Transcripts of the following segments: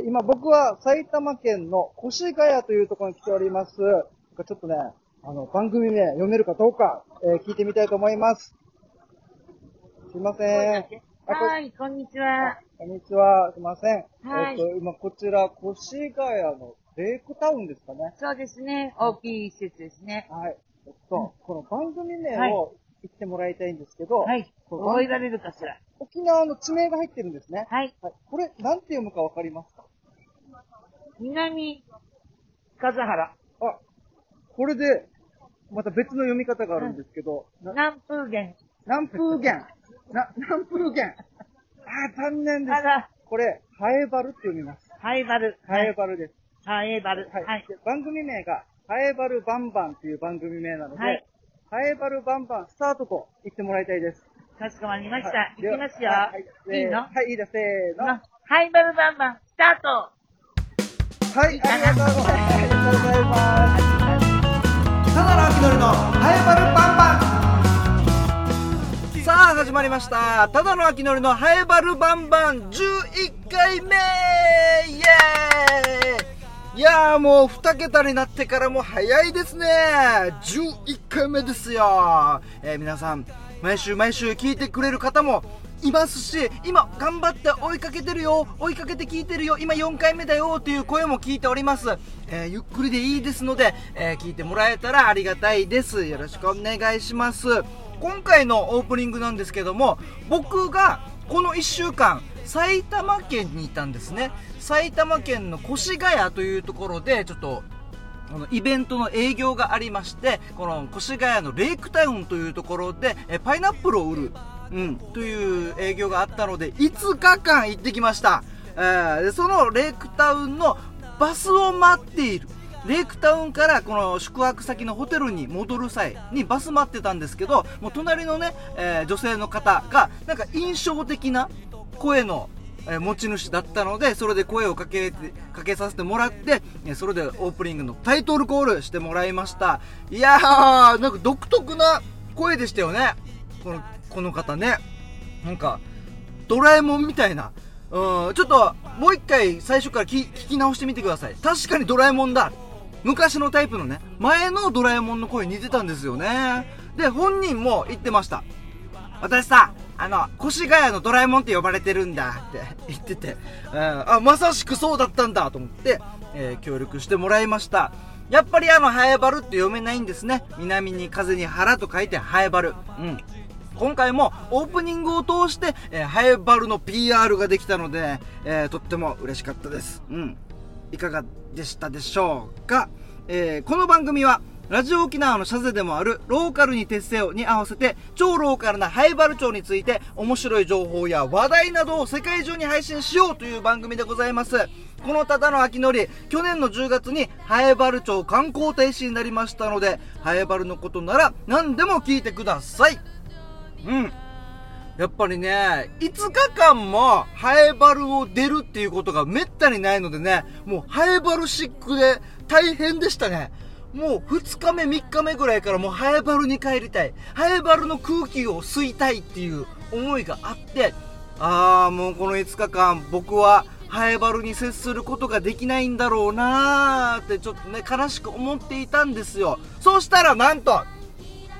えー、今僕は埼玉県の越谷というところに来ております。ちょっとね、あの、番組名読めるかどうか、えー、聞いてみたいと思います。すいません。はい、こんにちは。こんにちは。すいません。はいえっ、と、今こちら、越谷のレイクタウンですかね。そうですね。大きい施設ですね。はい。えっと、この番組名はいを言ってもらいたいんですけど、はい。覚えられるかしら。沖縄の地名が入ってるんですね。はい。はい。これ、なんて読むかわかりますか？南、風原。あ、これで、また別の読み方があるんですけど、な南風源。南風源。な、南風源。あー、残念です。あら、これ、ハエバルって読みます。ハエバル。ハエバルです。ハエバル。はい。はい。で番組名が、ハエバルバンバンっていう番組名なので、はいハエバルバンバンスタートと言ってもらいたいです。かしこまりました。はいいきますよ。はいはいの？はい、いいです。せーの。のハイバルバンバン、スタートはい、ありがとうございます。ありがとうございます。ただの秋のりのハエバルバンバン。さあ始まりました。ただの秋のりのハエバルバンバン。11回目。イエーイ。いやーもう2桁になってからも早いですね。11回目ですよ、えー皆さん毎週毎週聞いてくれる方もいますし今頑張って追いかけてるよ。追いかけて聞いてるよ。今4回目だよ。という声も聞いております、えーゆっくりでいいですので、えー聞いてもらえたらありがたいです。よろしくお願いします。今回のオープニングなんですけども僕がこの1週間埼玉県にいたんですね。埼玉県の越谷というところでちょっとこのイベントの営業がありまして、この越谷のレイクタウンというところで、えパイナップルを売る、うん、という営業があったので、5日間行ってきました。えーそのレイクタウンのバスを待っている。レイクタウンからこの宿泊先のホテルに戻る際にバス待ってたんですけど、もう隣のね、えー女性の方が、なんか印象的な声のえ持ち主だったので、それで声をかけて、かけさせてもらって、えそれでオープニングのタイトルコールしてもらいました。いやー、なんか独特な声でしたよね。この、この方ね。なんか、ドラえもんみたいな。うん、ちょっと、もう一回最初から聞き直してみてください。確かにドラえもんだ。昔のタイプのね、前のドラえもんの声似てたんですよね。で、本人も言ってました。私さ、あの、越谷のドラえもんって呼ばれてるんだって言ってて、うん、あ、まさしくそうだったんだと思って、えー協力してもらいました。やっぱりあの、ハエバルって読めないんですね。南に風に腹と書いてハエバル。うん。今回もオープニングを通して、えーハエバルの PR ができたので、えーとっても嬉しかったです。うん。いかがでしたでしょうか、えーこの番組はラジオ沖縄のシャゼでもあるローカルに徹せよに合わせて超ローカルなハイバル町について面白い情報や話題などを世界中に配信しようという番組でございます。このただの秋のり、去年の10月にハエバル町観光大使になりましたので、ハエバルのことなら何でも聞いてください。うん。やっぱりね、5日間もハエバルを出るっていうことがめったにないのでね、もうハエバルシックで大変でしたね。もう2日目3日目ぐらいからもうハエバルに帰りたい。ハエバルの空気を吸いたいっていう思いがあって、あーもうこの5日間僕はハエバルに接することができないんだろうなーってちょっとね悲しく思っていたんですよ。そうしたらなんと、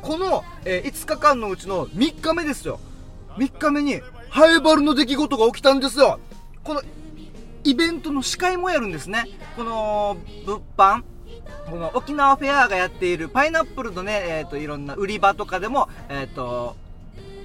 この、えー5日間のうちの3日目ですよ。3日目にハエバルの出来事が起きたんですよ。このイベントの司会もやるんですね。この物販、この沖縄フェアがやっているパイナップルのね、えっ、と、いろんな売り場とかでも、えっ、と、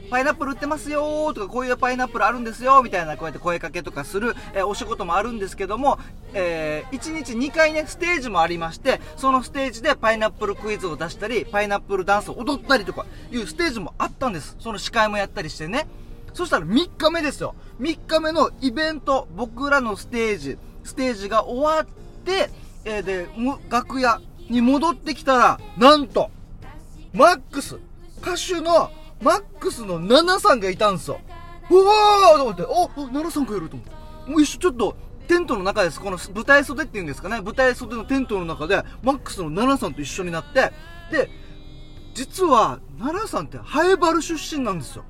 パイナップル売ってますよーとか、こういうパイナップルあるんですよみたいな、こうやって声かけとかする、えーお仕事もあるんですけども、え1日2回ね、ステージもありまして、そのステージでパイナップルクイズを出したり、パイナップルダンスを踊ったりとかいうステージもあったんです。その司会もやったりしてね。そしたら3日目ですよ。3日目のイベント、僕らのステージ、ステージが終わって、えーで、楽屋に戻ってきたら、なんと、マックス、歌手のマックスのナナさんがいたんすよ。うわーと思って、お、おナナさんがいると思って。もう一緒ちょっと、テントの中です。この舞台袖っていうんですかね。舞台袖のテントの中で、マックスのナナさんと一緒になって、で、実は、ナナさんってハエバル出身なんですよ。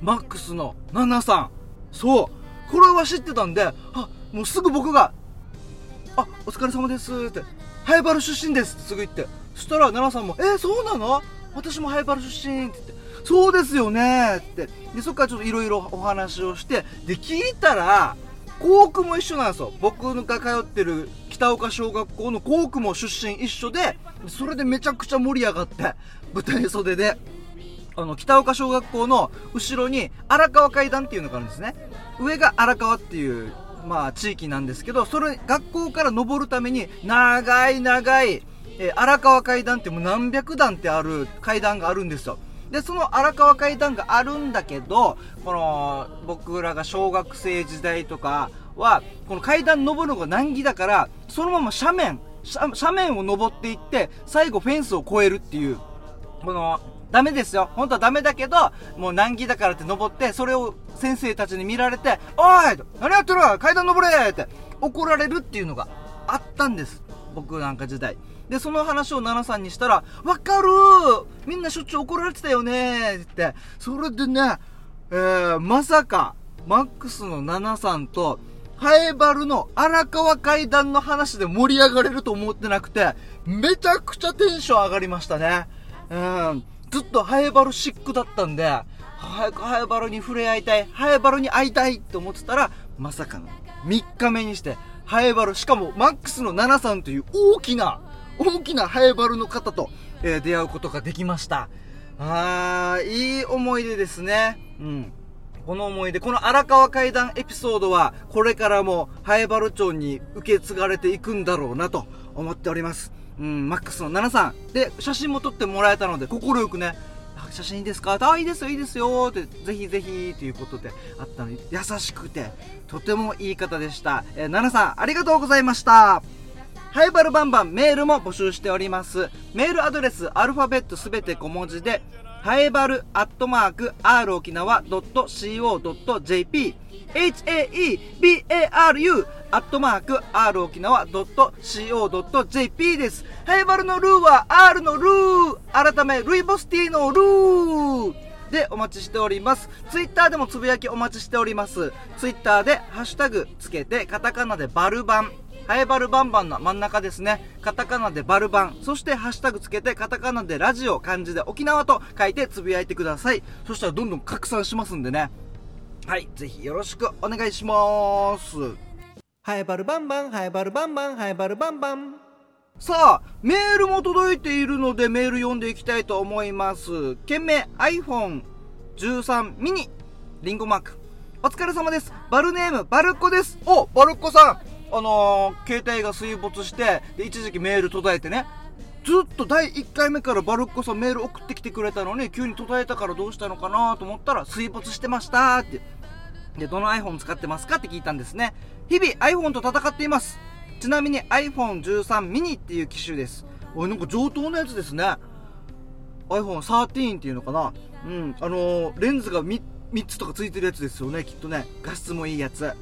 マックスのナナさん。そう。これは知ってたんで、あ、もうすぐ僕が、あ、お疲れ様ですって、ハイバル出身ですってすぐ言って、そしたら奈々さんも、えー、そうなの？私もハイバル出身って言って、そうですよねって。で、そっからちょっといろいろお話をして、で、聞いたら、校区も一緒なんですよ。僕が通ってる北岡小学校の校区も出身一緒で、それでめちゃくちゃ盛り上がって、舞台袖で。あの、北岡小学校の後ろに荒川階段っていうのがあるんですね。上が荒川っていう、まあ、地域なんですけど、それ、学校から登るために、長い長い、えー荒川階段ってもう何百段ってある階段があるんですよ。で、その荒川階段があるんだけど、この、僕らが小学生時代とかは、この階段登るのが難儀だから、そのまま斜面、斜面を登っていって、最後フェンスを越えるっていう、この、ダメですよ。本当はダメだけど、もう難儀だからって登って、それを先生たちに見られて、おい何やってる階段登れって怒られるっていうのがあったんです。僕なんか時代。で、その話を奈々さんにしたら、わかるみんなしょっちゅう怒られてたよねって言って、それでね、えー、まさか、マックスの奈々さんと、ハエバルの荒川階段の話で盛り上がれると思ってなくて、めちゃくちゃテンション上がりましたね。うん。ずっとハエバルシックだったんで、早くハエバルに触れ合いたい、ハエバルに会いたいって思ってたら、まさかの3日目にして、ハエバル、しかもマックスの奈々さんという大きな、大きなハエバルの方と、えー出会うことができました。あー、いい思い出ですね。うん。この思い出、この荒川階段エピソードは、これからも、ハエバル町に受け継がれていくんだろうなと思っております。うん、マックスの奈々さん。で、写真も撮ってもらえたので、心よくね、写真ですか？あ、いいですよ、いいですよ。って、ぜひぜひ、ということであったのに、優しくて、とてもいい方でした。えー、奈々さん、ありがとうございました。ハイバルバンバンメールも募集しております。メールアドレス、アルファベットすべて小文字で、ハイバルアットマーク r 沖縄 .co.jp haebaru アットマーク r 沖縄 .co.jp です。ハイバルのルーは R のルー改めルイボスティーのルーでお待ちしております。ツイッターでもつぶやきお待ちしております。ツイッターでハッシュタグつけてカタカナでバルバン。ハエバルバンバンの真ん中ですね。カタカナでバルバン。そしてハッシュタグつけてカタカナでラジオ、漢字で沖縄と書いてつぶやいてください。そしたらどんどん拡散しますんでね。はい。ぜひよろしくお願いします。ハエバルバンバン、ハエバルバンバン、ハエバルバンバン。さあ、メールも届いているのでメール読んでいきたいと思います。件名 iPhone13 ミニ。リンゴマーク。お疲れ様です。バルネーム、バルッコです。お、バルッコさん。あのー、携帯が水没して、で、一時期メール途絶えてね。ずっと第1回目からバルッコさんメール送ってきてくれたのに、急に途絶えたからどうしたのかなと思ったら、水没してましたって。で、どの iPhone 使ってますかって聞いたんですね。日々 iPhone と戦っています。ちなみに iPhone13 mini っていう機種です。おい、なんか上等なやつですね。iPhone13 っていうのかなうん、あのーレンズが 3, 3つとかついてるやつですよね、きっとね。画質もいいやつ。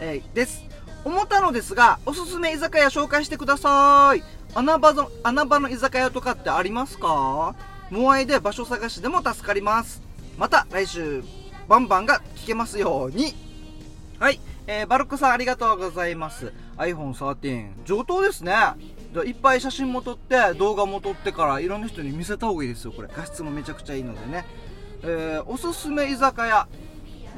えーです。思ったのですが、おすすめ居酒屋紹介してください。穴場の、穴場の居酒屋とかってありますか？モアイで場所探しでも助かります。また来週、バンバンが聞けますように。はい。えー、バルクさんありがとうございます。iPhone13。上等ですね。いっぱい写真も撮って、動画も撮ってから、いろんな人に見せた方がいいですよ、これ。画質もめちゃくちゃいいのでね。えー、おすすめ居酒屋。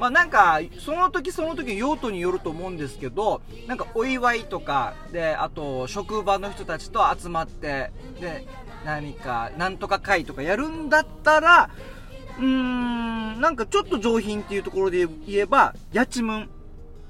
まあなんか、その時その時用途によると思うんですけど、なんかお祝いとか、で、あと、職場の人たちと集まって、で、何か、なんとか会とかやるんだったら、うーん、なんかちょっと上品っていうところで言えば、やちむん。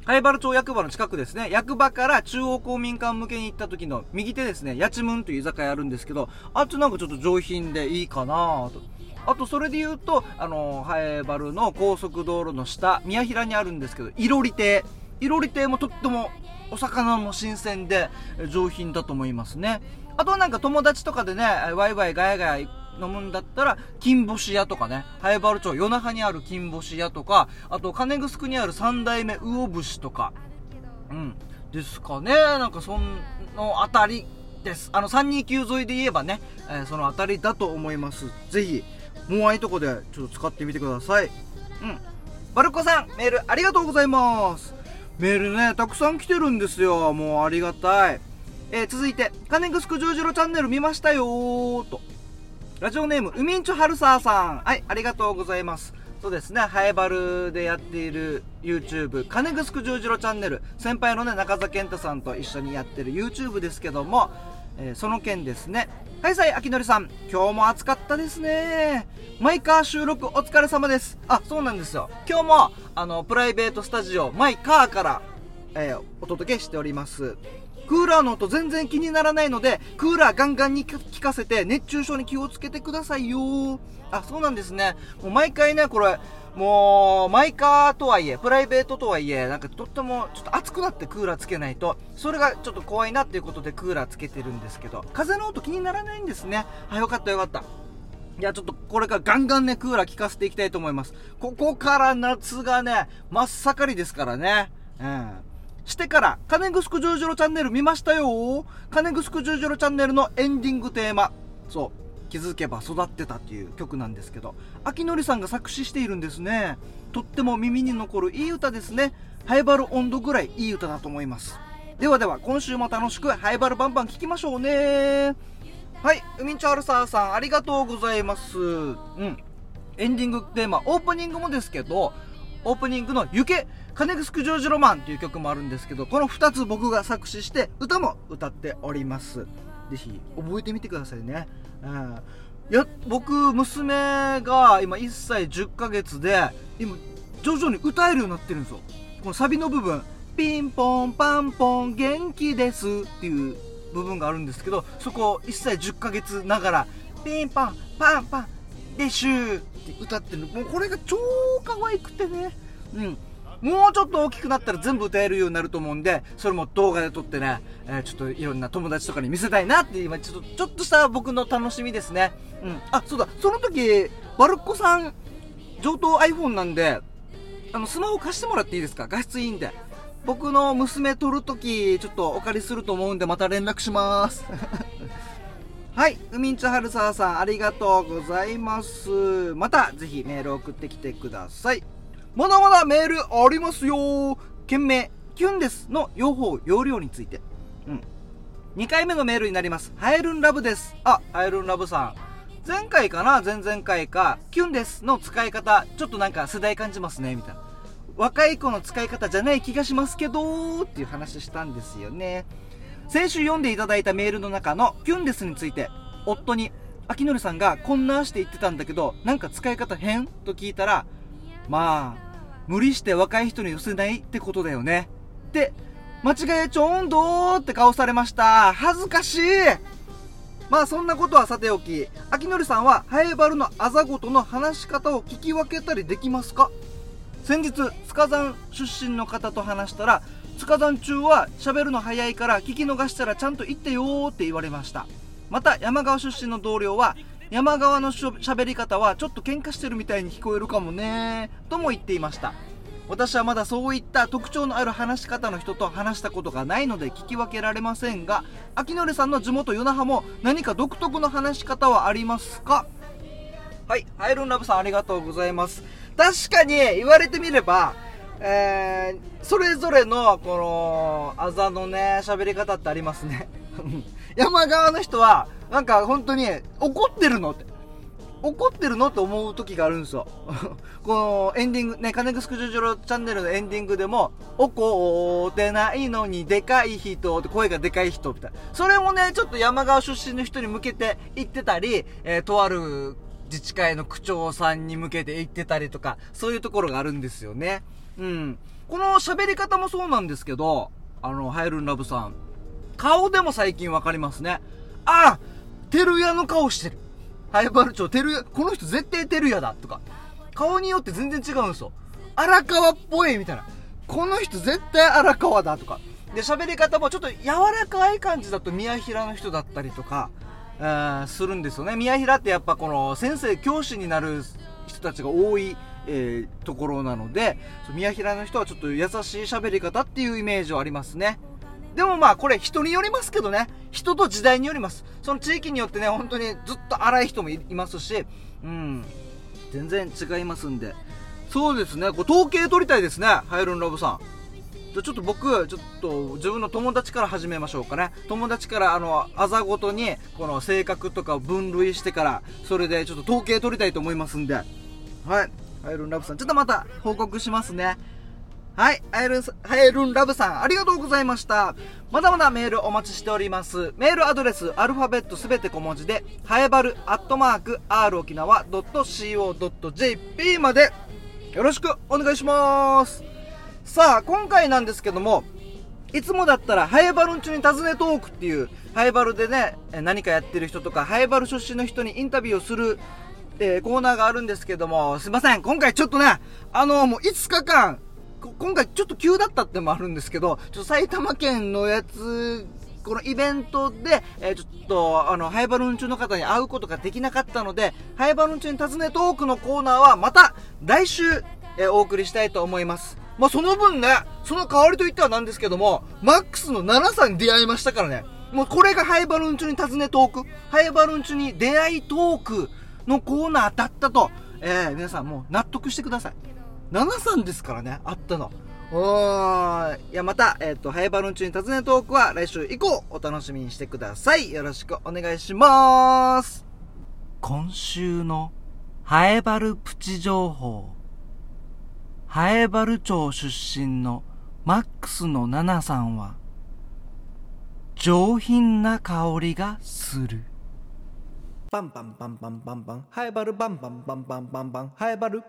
灰原町役場の近くですね。役場から中央公民館向けに行った時の右手ですね、やちむんという居酒屋あるんですけど、あとなんかちょっと上品でいいかなと。あとそれで言うと、あの、ハエバルの高速道路の下、宮平にあるんですけど、いろり亭。いろり亭もとってもお魚も新鮮で上品だと思いますね。あとはなんか友達とかでね、ワイワイガヤガヤ飲むんだったら、金星屋とかね、ハエバル町夜中にある金星屋とか、あと金城にある三代目魚節とか、うん、ですかね。なんかそのあたりです。あの329沿いで言えばね、えーそのあたりだと思います。ぜひ、もうああいうとこでちょっと使ってみてください。うん。バルコさん、メールありがとうございます。メールね、たくさん来てるんですよ。もうありがたい。えー続いて、金城くじゅうじろチャンネル見ましたよーと。ラジオネーム、ウミンチョハルサーさん。はい、ありがとうございます。そうですね、ハエバルでやっている YouTube、金城くじゅうじろチャンネル、先輩のね、中澤健太さんと一緒にやってる YouTube ですけども、えーその件ですね。はいさい、あきのりさん。今日も暑かったですね。マイカー収録お疲れ様です。あ、そうなんですよ。今日も、あの、プライベートスタジオ、マイカーから、えーお届けしております。クーラーの音全然気にならないので、クーラーガンガンに効かせて熱中症に気をつけてくださいよ。あ、そうなんですね。もう毎回ね、これ、もう、マイカーとはいえ、プライベートとはいえ、なんかとってもちょっと暑くなってクーラーつけないと、それがちょっと怖いなっていうことでクーラーつけてるんですけど、風の音気にならないんですね。あ、よかったよかった。いや、ちょっとこれからガンガンね、クーラー効かせていきたいと思います。ここから夏がね、真っ盛りですからね。うん。してから、金城くじゅうじろチャンネル見ましたよ金城くじゅうじろチャンネルのエンディングテーマ。そう。気づけば育ってたっていう曲なんですけど、秋のりさんが作詞しているんですね。とっても耳に残るいい歌ですね。ハイバル温度ぐらいいい歌だと思います。ではでは、今週も楽しくハイバルバンバン聴きましょうね。はい、ウミンチョアルサーさん、ありがとうございます。うん。エンディングテーマ、オープニングもですけど、オープニングのゆけ、金城ジョージロマンっていう曲もあるんですけど、この2つ僕が作詞して、歌も歌っております。ぜひ、覚えてみてくださいね。うん。いや、僕、娘が今1歳10ヶ月で、今、徐々に歌えるようになってるんですよ。このサビの部分、ピンポンパンポン元気ですっていう部分があるんですけど、そこを1歳10ヶ月ながら、ピンポンパンパンでしゅーって歌ってる。もうこれが超可愛くてね。うん。もうちょっと大きくなったら全部歌えるようになると思うんで、それも動画で撮ってね、えーちょっといろんな友達とかに見せたいなって今ちょっと、ちょっとした僕の楽しみですね。うん。あ、そうだ、その時、バルコさん、上等 iPhone なんで、あの、スマホ貸してもらっていいですか？画質いいんで。僕の娘撮るとき、ちょっとお借りすると思うんで、また連絡します。はい。ウミンチャハルサーさん、ありがとうございます。また、ぜひメール送ってきてください。まだまだメールありますよ件名、キュンですの用法、容量について。うん。2回目のメールになります。ハエルンラブです。あ、ハエルンラブさん。前回かな？前々回か、キュンですの使い方、ちょっとなんか世代感じますね、みたいな。若い子の使い方じゃない気がしますけど、っていう話したんですよね。先週読んでいただいたメールの中のキュンですについて、夫に、秋のりさんがこんなして言ってたんだけど、なんか使い方変？と聞いたら、まあ、無理して若い人に寄せないってことだよね。って、間違えちょんどーって顔されました。恥ずかしいまあそんなことはさておき、秋のりさんはハエバルのあざごとの話し方を聞き分けたりできますか？先日、塚山出身の方と話したら、塚山中は喋るの早いから聞き逃したらちゃんと言ってよーって言われました。また山川出身の同僚は、山川のしょ喋り方はちょっと喧嘩してるみたいに聞こえるかもねとも言っていました。私はまだそういった特徴のある話し方の人と話したことがないので聞き分けられませんが、秋のりさんの地元与那覇も何か独特の話し方はありますか？はい、ハイロンラブさんありがとうございます。確かに言われてみれば、えー、それぞれの、この、あざのね、喋り方ってありますね。山側の人は、なんか本当に、怒ってるのって。怒ってるのって思う時があるんですよ。このエンディング、ね、金城ジョジョロチャンネルのエンディングでも、怒ってないのにでかい人って声がでかい人みたいな。それもね、ちょっと山川出身の人に向けて言ってたり、えーとある自治会の区長さんに向けて言ってたりとか、そういうところがあるんですよね。うん。この喋り方もそうなんですけど、あの、ハイルンラブさん。顔でも最近わかりますね。あテルヤの顔してる。ハイバル町、テルヤ、この人絶対テルヤだとか。顔によって全然違うんですよ。荒川っぽいみたいな。この人絶対荒川だとか。で、喋り方もちょっと柔らかい感じだと宮平の人だったりとか、えーするんですよね。宮平ってやっぱこの先生、教師になる人たちが多い、えーところなので、宮平の人はちょっと優しい喋り方っていうイメージはありますね。でもまあこれ人によりますけどね。人と時代によります。その地域によってね、本当にずっと荒い人もいますし、うん。全然違いますんで。そうですね。こう統計取りたいですね。ハイロンラブさん。じゃちょっと僕ちょっと自分の友達から始めましょうかね友達からあのあざごとにこの性格とかを分類してからそれでちょっと統計取りたいと思いますんではいアイルンラブさんちょっとまた報告しますねはい、アイルン、ハイルンラブさん、ありがとうございました。まだまだメールお待ちしております。メールアドレス、アルファベットすべて小文字で、ハエバルアットマーク、r 沖縄 .co.jp まで、よろしくお願いします。さあ、今回なんですけども、いつもだったら、ハエバルン中に尋ねトークっていう、ハエバルでね、何かやってる人とか、ハエバル出身の人にインタビューをする、えーコーナーがあるんですけども、すいません、今回ちょっとね、あの、もう5日間、今回ちょっと急だったってのもあるんですけど、ちょっと埼玉県のやつ、このイベントで、えーちょっと、あの、ハイバルーン中の方に会うことができなかったので、ハイバルーン中に尋ねトークのコーナーはまた来週、えーお送りしたいと思います。まあ、その分ね、その代わりといってはなんですけども、マックスの7さんに出会いましたからね。もうこれがハイバルーン中に尋ねトーク、ハイバルーン中に出会いトークのコーナーだったと、えー皆さんもう納得してください。73ですからね、あったの。おーいや、また、えっ、と、ハイバルーン中に尋ねトークは来週以降お楽しみにしてください。よろしくお願いします。今週のハエバルプチ情報。ハエバル町出身のマックスのナナさんは、上品な香りがする。バンバンバンバンバンバン、ハエバルバンバンバンバンバンバン、ハエバル。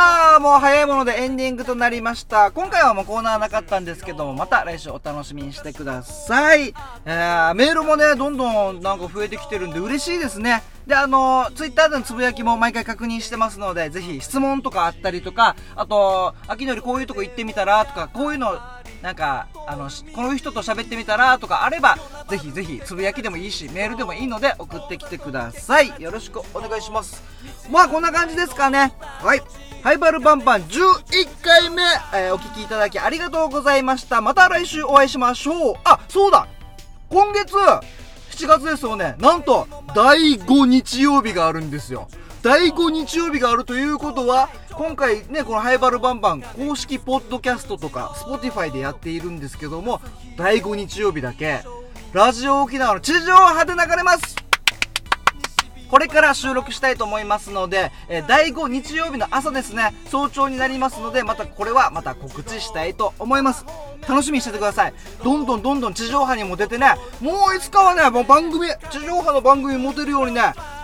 さあ、もう早いものでエンディングとなりました。今回はもうコーナーなかったんですけども、また来週お楽しみにしてください。えー、メールもね、どんどんなんか増えてきてるんで嬉しいですね。で、あの、ツイッターでのつぶやきも毎回確認してますので、ぜひ質問とかあったりとか、あと、秋のりこういうとこ行ってみたらとか、こういうの、なんか、あの、この人と喋ってみたらとかあれば、ぜひぜひつぶやきでもいいし、メールでもいいので送ってきてください。よろしくお願いします。まあ、こんな感じですかね。はい。ハイバルバンバン11回目、えーお聞きいただきありがとうございました。また来週お会いしましょう。あ、そうだ今月、7月ですよね。なんと、第5日曜日があるんですよ。第5日曜日があるということは、今回ね、このハイバルバンバン公式ポッドキャストとか、Spotify でやっているんですけども、第5日曜日だけ、ラジオ沖縄の地上波で流れますこれから収録したいと思いますので、え第5日曜日の朝ですね、早朝になりますので、またこれはまた告知したいと思います。楽しみにしててください。どんどんどんどん地上波にも出てね、もういつかはね、もう番組、地上波の番組持てるようにね、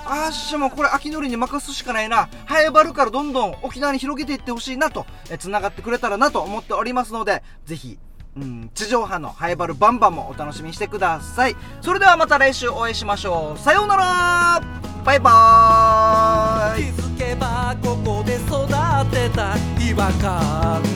あーしもこれ秋のりに任すしかないな。ハエバルからどんどん沖縄に広げていってほしいなと、え繋がってくれたらなと思っておりますので、ぜひ、うん、地上波のハイバルバンバンもお楽しみにしてください。それではまた来週お会いしましょう。さようならバイバーイ気づけばここで育てた違和感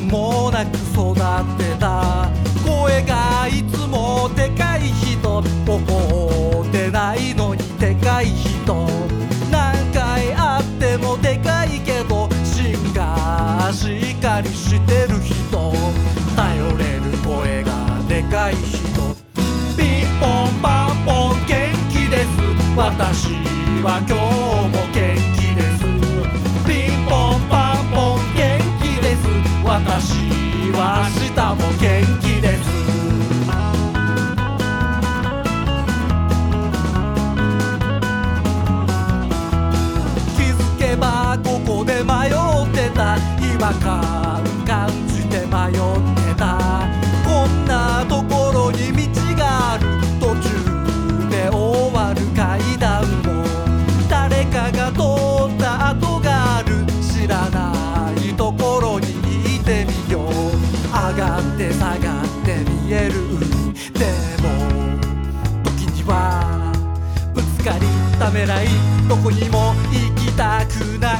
私は今日も元気です。ピンポンパンポン元気です。私は明日も元気です。気づけばここで迷ってた違和感ためない。どこにも行きたくない。